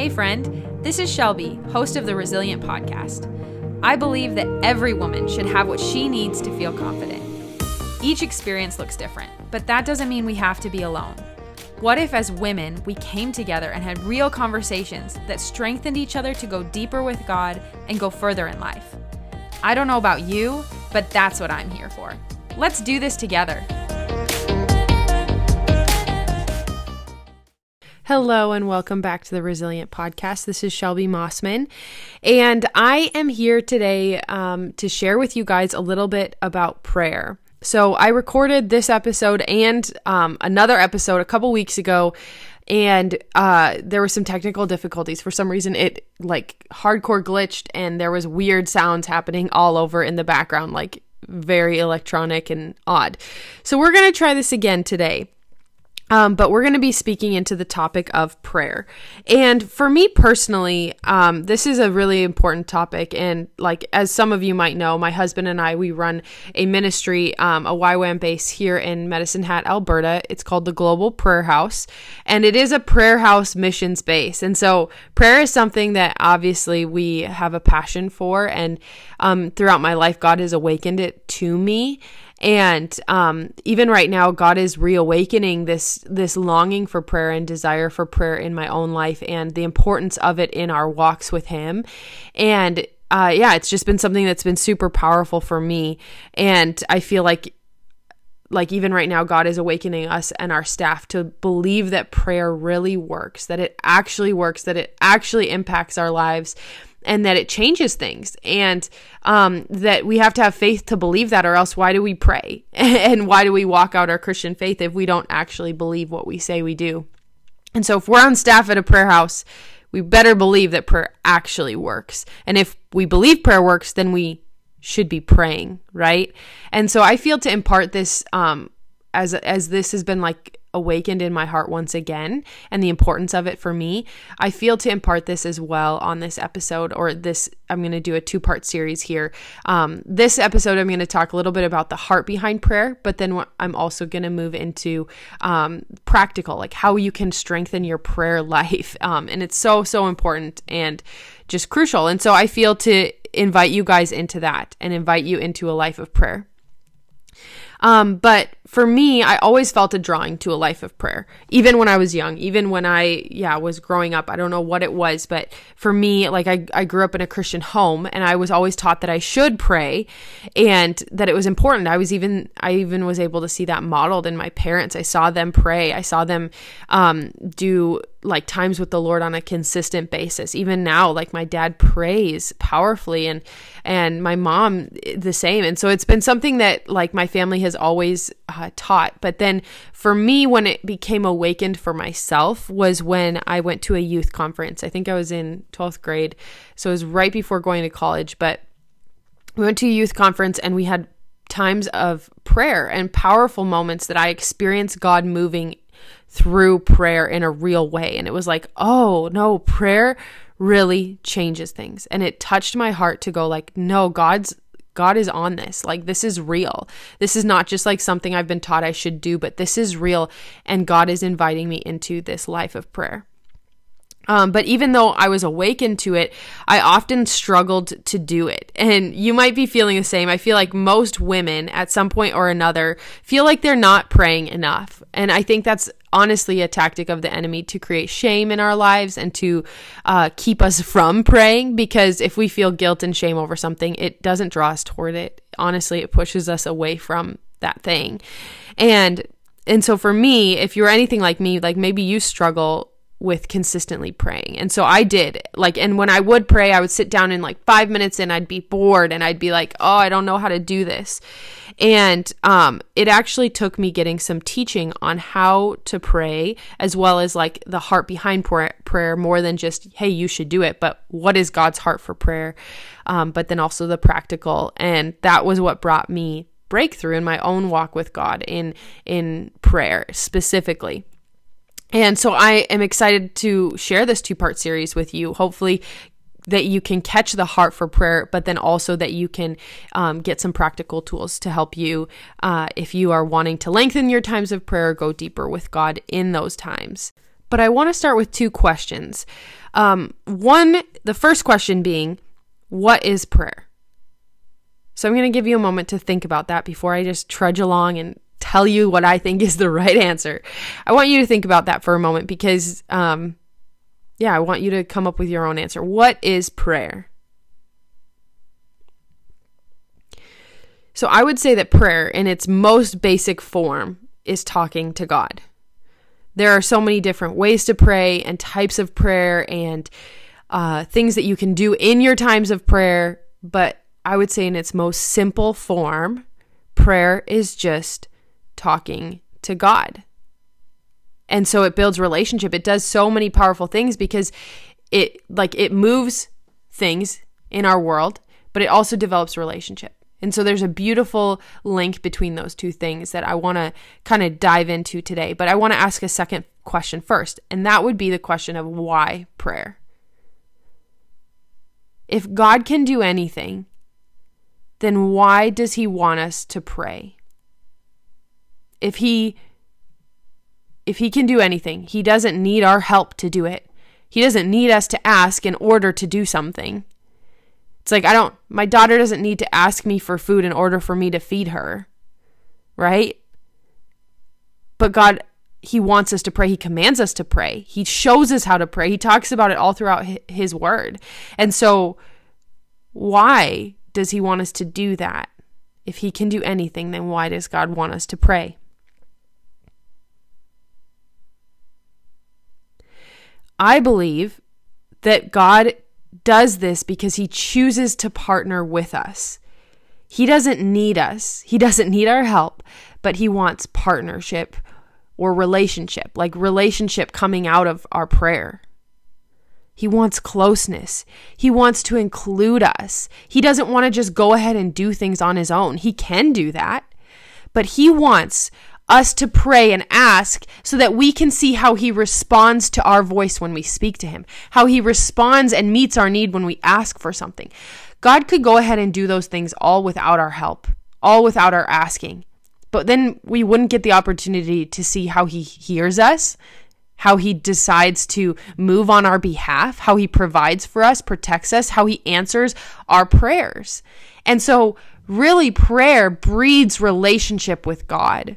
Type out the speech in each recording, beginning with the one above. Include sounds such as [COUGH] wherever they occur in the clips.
Hey, friend, this is Shelby, host of the Resilient Podcast. I believe that every woman should have what she needs to feel confident. Each experience looks different, but that doesn't mean we have to be alone. What if, as women, we came together and had real conversations that strengthened each other to go deeper with God and go further in life? I don't know about you, but that's what I'm here for. Let's do this together. Hello and welcome back to the Resilient Podcast. This is Shelby Mossman, and I am here today um, to share with you guys a little bit about prayer. So, I recorded this episode and um, another episode a couple weeks ago, and uh, there were some technical difficulties. For some reason, it like hardcore glitched, and there was weird sounds happening all over in the background, like very electronic and odd. So, we're going to try this again today. Um, but we're going to be speaking into the topic of prayer. And for me personally, um, this is a really important topic. And like, as some of you might know, my husband and I, we run a ministry, um, a YWAM base here in Medicine Hat, Alberta. It's called the Global Prayer House. And it is a prayer house missions base. And so prayer is something that obviously we have a passion for. And um, throughout my life, God has awakened it to me and um, even right now god is reawakening this this longing for prayer and desire for prayer in my own life and the importance of it in our walks with him. And uh, yeah it's just been something that's been super powerful for me. And i feel like like even right now god is awakening us and our staff to believe that prayer really works that it actually works that it actually impacts our lives and that it changes things. And um, that we have to have faith to believe that or else why do we pray? [LAUGHS] And why do we walk out our christian faith if we don't actually believe what we say we do? And so if we're on staff at a prayer house we better believe that prayer actually works. And if we believe prayer works then we should be praying right? And so i feel to impart this um, as as this has been like awakened in my heart once again and the importance of it for me. I feel to impart this as well on this episode, or this, I'm going to do a two part series here. Um, this episode, I'm going to talk a little bit about the heart behind prayer, but then I'm also going to move into um, practical, like how you can strengthen your prayer [LAUGHS] life. Um, and it's so, so important and just crucial. And so I feel to invite you guys into that and invite you into a life of prayer. Um, but for me, I always felt a drawing to a life of prayer, even when I was young, even when I, yeah, was growing up. I don't know what it was, but for me, like I, I grew up in a Christian home and I was always taught that I should pray and that it was important. I was even, I even was able to see that modeled in my parents. I saw them pray. I saw them, um, do like times with the Lord on a consistent basis. Even now, like my dad prays powerfully and and my mom the same. And so it's been something that like my family has always uh, taught. But then for me when it became awakened for myself was when I went to a youth conference. I think I was in 12th grade. So it was right before going to college, but we went to a youth conference and we had times of prayer and powerful moments that I experienced God moving through prayer in a real way. And it was like, oh no, prayer really changes things. And it touched my heart to go like, no, God's God is on this. Like, this is real. This is not just like something I've been taught I should do, but this is real. And God is inviting me into this life of prayer. Um, but even though I was awakened to it, I often struggled to do it. And you might be feeling the same. I feel like most women at some point or another feel like they're not praying enough. And I think that's honestly a tactic of the enemy to create shame in our lives and to uh, keep us from praying because if we feel guilt and shame over something, it doesn't draw us toward it. Honestly, it pushes us away from that thing. And and so for me, if you're anything like me, like maybe you struggle with consistently praying. And so I did. Like and when I would pray, I would sit down in like 5 minutes and I'd be bored and I'd be like, "Oh, I don't know how to do this." And um it actually took me getting some teaching on how to pray as well as like the heart behind prayer, prayer more than just, "Hey, you should do it," but what is God's heart for prayer? Um but then also the practical. And that was what brought me breakthrough in my own walk with God in in prayer specifically. And so I am excited to share this two part series with you. Hopefully, that you can catch the heart for prayer, but then also that you can um, get some practical tools to help you uh, if you are wanting to lengthen your times of prayer, go deeper with God in those times. but I want to start with two questions. Um, one, the first question being, what is prayer? So I'm going to give you a moment to think about that before I just trudge along and tell you what I think is the right answer. I want you to think about that for a moment because, um, yeah, I want you to come up with your own answer. What is prayer? So I would say that prayer, in its most basic form, is talking to God. There are so many different ways to pray and types of prayer and uh, things that you can do in your times of prayer, but I would say in its most simple form, prayer is just talking to God. And so it builds relationship. It does so many powerful things because it like it moves things in our world, but it also develops relationship. And so there's a beautiful link between those two things that I want to kind of dive into today. But I want to ask a second question first, and that would be the question of why prayer. If God can do anything, then why does he want us to pray? If he if he can do anything, he doesn't need our help to do it. He doesn't need us to ask in order to do something. It's like, I don't, my daughter doesn't need to ask me for food in order for me to feed her, right? But God, He wants us to pray. He commands us to pray. He shows us how to pray. He talks about it all throughout His word. And so, why does He want us to do that? If He can do anything, then why does God want us to pray? I believe that God does this because he chooses to partner with us. He doesn't need us, he doesn't need our help, but he wants partnership or relationship, like relationship coming out of our prayer. He wants closeness. He wants to include us. He doesn't want to just go ahead and do things on his own. He can do that, but he wants us to pray and ask so that we can see how he responds to our voice when we speak to him, how he responds and meets our need when we ask for something. God could go ahead and do those things all without our help, all without our asking. But then we wouldn't get the opportunity to see how he hears us, how he decides to move on our behalf, how he provides for us, protects us, how he answers our prayers. And so, really, prayer breeds relationship with God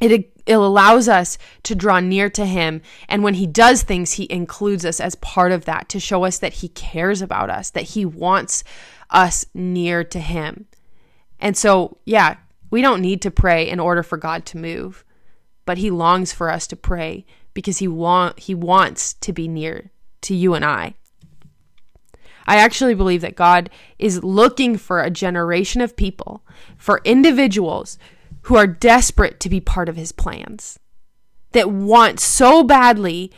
it, it allows us to draw near to him. And when he does things he includes us as part of that to show us that he cares about us that he wants us near to him. And so yeah we don't need to pray in order for god to move but he longs for us to pray because he want he wants to be near to you and i. I actually believe that God is looking for a generation of people, for individuals who are desperate to be part of his plans, that want so badly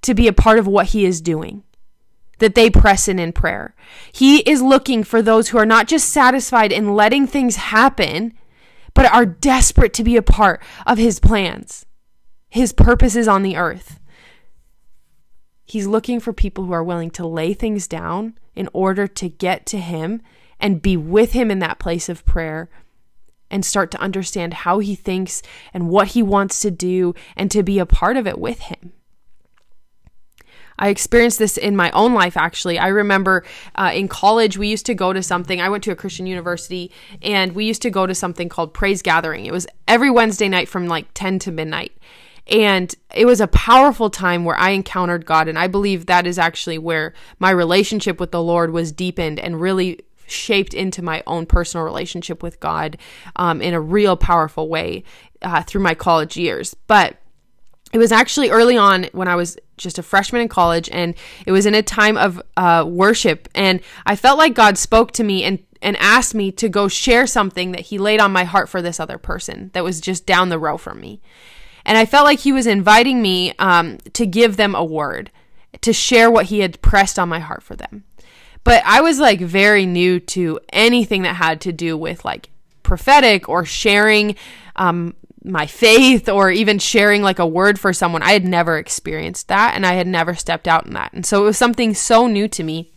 to be a part of what he is doing that they press in in prayer. He is looking for those who are not just satisfied in letting things happen, but are desperate to be a part of his plans, his purposes on the earth. He's looking for people who are willing to lay things down in order to get to him and be with him in that place of prayer and start to understand how he thinks and what he wants to do and to be a part of it with him. I experienced this in my own life, actually. I remember uh, in college, we used to go to something. I went to a Christian university and we used to go to something called Praise Gathering. It was every Wednesday night from like 10 to midnight. And it was a powerful time where I encountered God. And I believe that is actually where my relationship with the Lord was deepened and really shaped into my own personal relationship with God um, in a real powerful way uh, through my college years. But it was actually early on when I was just a freshman in college, and it was in a time of uh, worship, and I felt like God spoke to me and and asked me to go share something that He laid on my heart for this other person that was just down the row from me, and I felt like He was inviting me um, to give them a word, to share what He had pressed on my heart for them. But I was like very new to anything that had to do with like prophetic or sharing um, my faith or even sharing like a word for someone. I had never experienced that and I had never stepped out in that. And so it was something so new to me.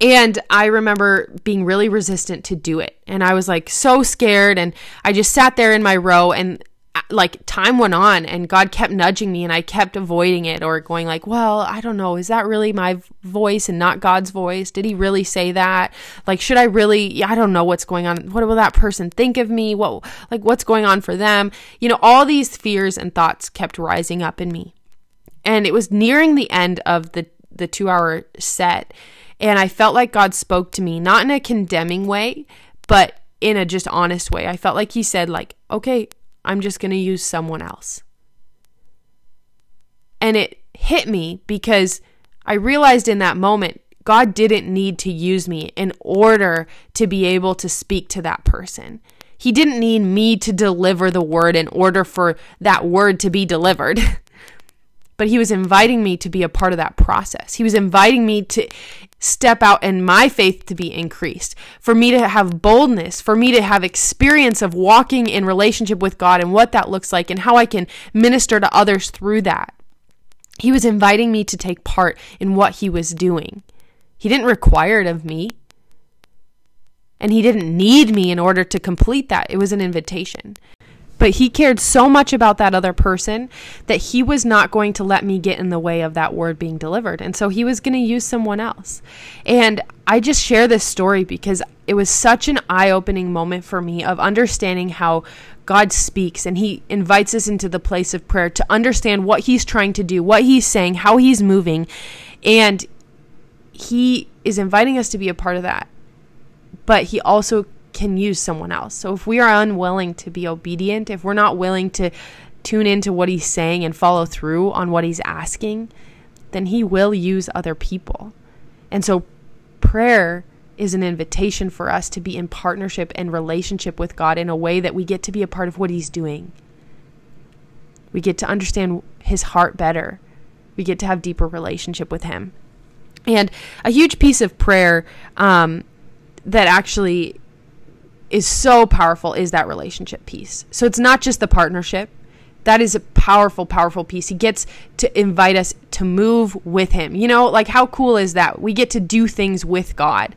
And I remember being really resistant to do it. And I was like so scared. And I just sat there in my row and like time went on and God kept nudging me and I kept avoiding it or going like, well, I don't know, is that really my voice and not God's voice? Did he really say that? Like should I really I don't know what's going on. What will that person think of me? What like what's going on for them? You know, all these fears and thoughts kept rising up in me. And it was nearing the end of the the 2-hour set and I felt like God spoke to me not in a condemning way, but in a just honest way. I felt like he said like, "Okay, I'm just going to use someone else. And it hit me because I realized in that moment, God didn't need to use me in order to be able to speak to that person. He didn't need me to deliver the word in order for that word to be delivered. [LAUGHS] but he was inviting me to be a part of that process. He was inviting me to step out and my faith to be increased, for me to have boldness, for me to have experience of walking in relationship with God and what that looks like and how I can minister to others through that. He was inviting me to take part in what he was doing. He didn't require it of me. And he didn't need me in order to complete that. It was an invitation. But he cared so much about that other person that he was not going to let me get in the way of that word being delivered. And so he was going to use someone else. And I just share this story because it was such an eye opening moment for me of understanding how God speaks and he invites us into the place of prayer to understand what he's trying to do, what he's saying, how he's moving. And he is inviting us to be a part of that. But he also can use someone else. So if we are unwilling to be obedient, if we're not willing to tune into what he's saying and follow through on what he's asking, then he will use other people. And so prayer is an invitation for us to be in partnership and relationship with God in a way that we get to be a part of what he's doing. We get to understand his heart better. We get to have deeper relationship with him. And a huge piece of prayer um, that actually is so powerful is that relationship piece. So it's not just the partnership. That is a powerful, powerful piece. He gets to invite us to move with him. You know, like how cool is that? We get to do things with God.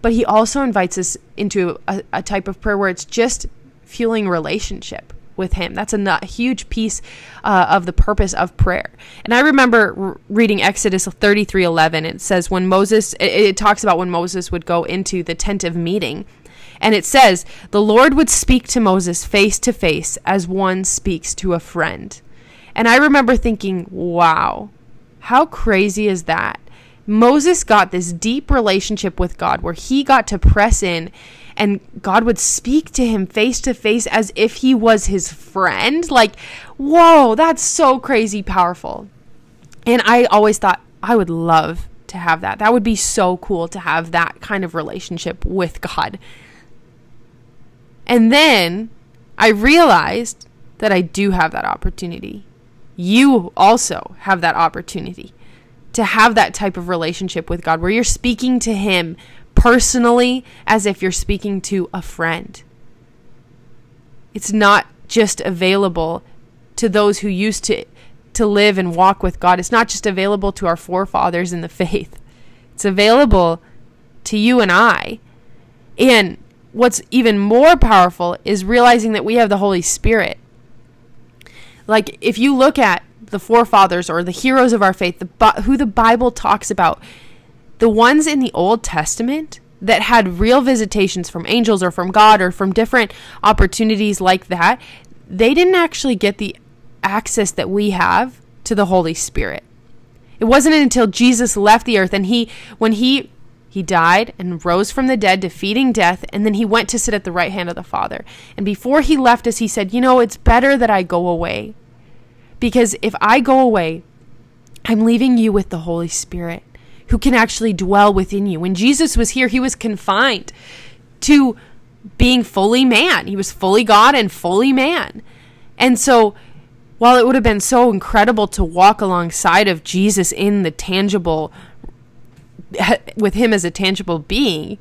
But he also invites us into a, a type of prayer where it's just fueling relationship with him. That's a, a huge piece uh, of the purpose of prayer. And I remember reading Exodus 33:11. It says when Moses it, it talks about when Moses would go into the tent of meeting and it says, The Lord would speak to Moses face to face as one speaks to a friend. And I remember thinking, wow, how crazy is that? Moses got this deep relationship with God where he got to press in and God would speak to him face to face as if he was his friend. Like, whoa, that's so crazy powerful. And I always thought I would love to have that. That would be so cool to have that kind of relationship with God. And then I realized that I do have that opportunity. You also have that opportunity to have that type of relationship with God where you're speaking to Him personally as if you're speaking to a friend. It's not just available to those who used to to live and walk with God. It's not just available to our forefathers in the [LAUGHS] faith. It's available to you and I. And what's even more powerful is realizing that we have the Holy Spirit. Like, if you look at the forefathers or the heroes of our faith, the, who the Bible talks about, the ones in the Old Testament that had real visitations from angels or from God or from different opportunities like that, they didn't actually get the access that we have to the Holy Spirit. It wasn't until Jesus left the earth and he, when he he died and rose from the dead, defeating death, and then he went to sit at the right hand of the Father. And before he left us, he said, You know, it's better that I go away. Because if I go away, I'm leaving you with the Holy Spirit who can actually dwell within you. When Jesus was here, he was confined to being fully man, he was fully God and fully man. And so, while it would have been so incredible to walk alongside of Jesus in the tangible with him as a tangible being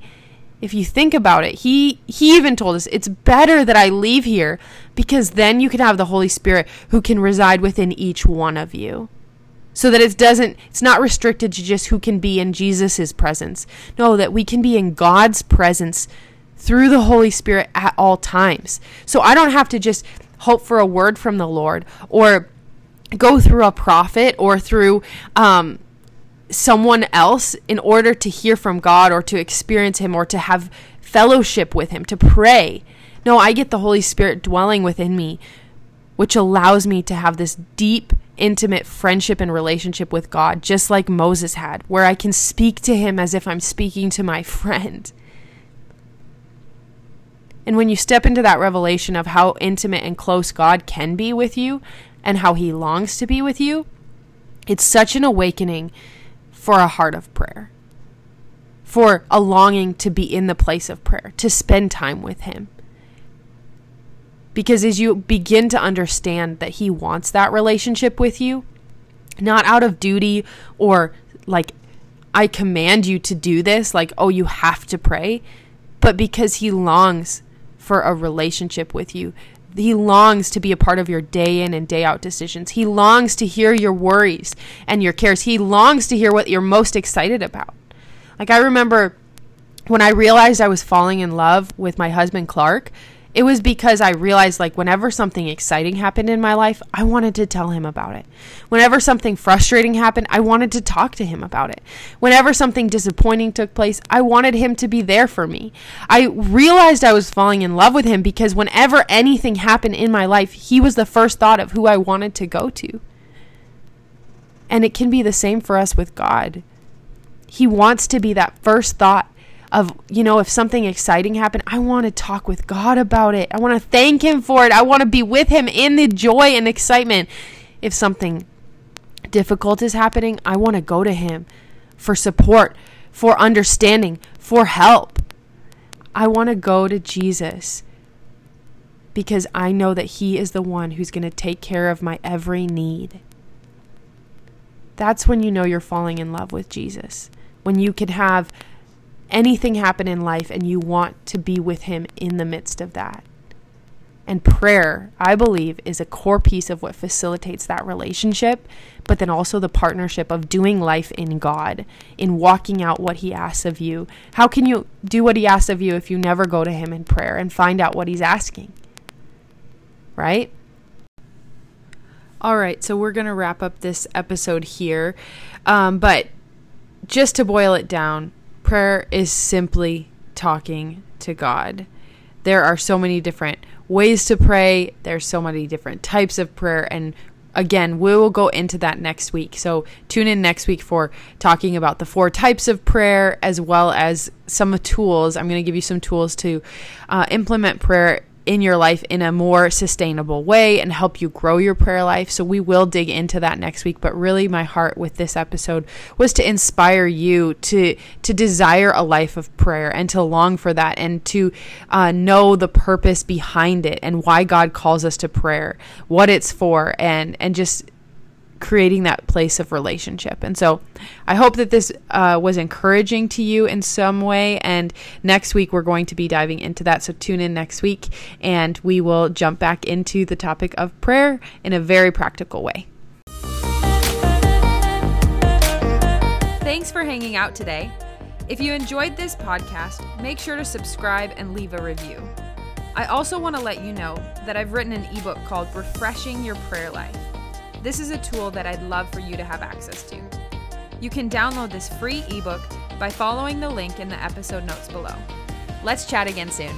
if you think about it he he even told us it's better that i leave here because then you can have the holy spirit who can reside within each one of you. So that it doesn't it's not restricted to just who can be in jesus' presence. No that we can be in god's presence through the holy spirit at all times. So i don't have to just hope for a word from the Lord or go through a prophet or through um, someone else in order to hear from God or to experience Him or to have fellowship with Him, to pray. No, I get the Holy Spirit dwelling within me, which allows me to have this deep, intimate friendship and relationship with God, just like Moses had, where I can speak to Him as if I'm speaking to my [LAUGHS] friend. And when you step into that revelation of how intimate and close God can be with you and how He longs to be with you, it's such an awakening for a heart of prayer, for a longing to be in the place of prayer, to spend time with Him. Because as you begin to understand that He wants that relationship with you, not out of duty or like, I command you to do this, like, oh, you have to pray, but because He longs for a relationship with you. He longs to be a part of your day in and day out decisions. He longs to hear your worries and your cares. He longs to hear what you're most excited about. Like, I remember when I realized I was falling in love with my husband, Clark, it was because I realized like whenever something exciting happened in my life, I wanted to tell him about it. Whenever something frustrating happened, I wanted to talk to him about it. Whenever something disappointing took place, I wanted him to be there for me. I realized I was falling in love with him because whenever anything happened in my life, he was the first thought of who I wanted to go to. And it can be the same for us with God. He wants to be that first thought of you know if something exciting happened i want to talk with god about it. I want to thank him for it. I want to be with him in the joy and excitement. If something difficult is happening i want to go to him for support for understanding for help. I want to go to jesus because i know that he is the one who's going to take care of my every need. That's when you know you're falling in love with jesus when you can have anything happen in life and you want to be with Him in the midst of that. And prayer, I believe, is a core piece of what facilitates that relationship, but then also the partnership of doing life in God, in walking out what He asks of you. How can you do what He asks of you if you never go to Him in prayer and find out what He's asking? Right? All right, so we're going to wrap up this episode here. Um, but just to boil it down, prayer is simply talking to God. There are so many different ways to pray, there's so many different types of prayer and again, we will go into that next week. So tune in next week for talking about the four types of prayer as well as some tools. I'm going to give you some tools to uh, implement prayer in your life in a more sustainable way and help you grow your prayer life. So we will dig into that next week, but really my heart with this episode was to inspire you to to desire a life of prayer and to long for that and to uh, know the purpose behind it and why God calls us to prayer, what it's for and and just creating that place of relationship. And so I hope that this uh, was encouraging to you in some way. And next week, we're going to be diving into that. So tune in next week and we will jump back into the topic of prayer in a very practical way. Thanks for hanging out today. If you enjoyed this podcast, make sure to subscribe and leave a review. I also want to let you know that I've written an ebook called Refreshing Your Prayer Life. This is a tool that I'd love for you to have access to. You can download this free ebook by following the link in the episode notes below. Let's chat again soon.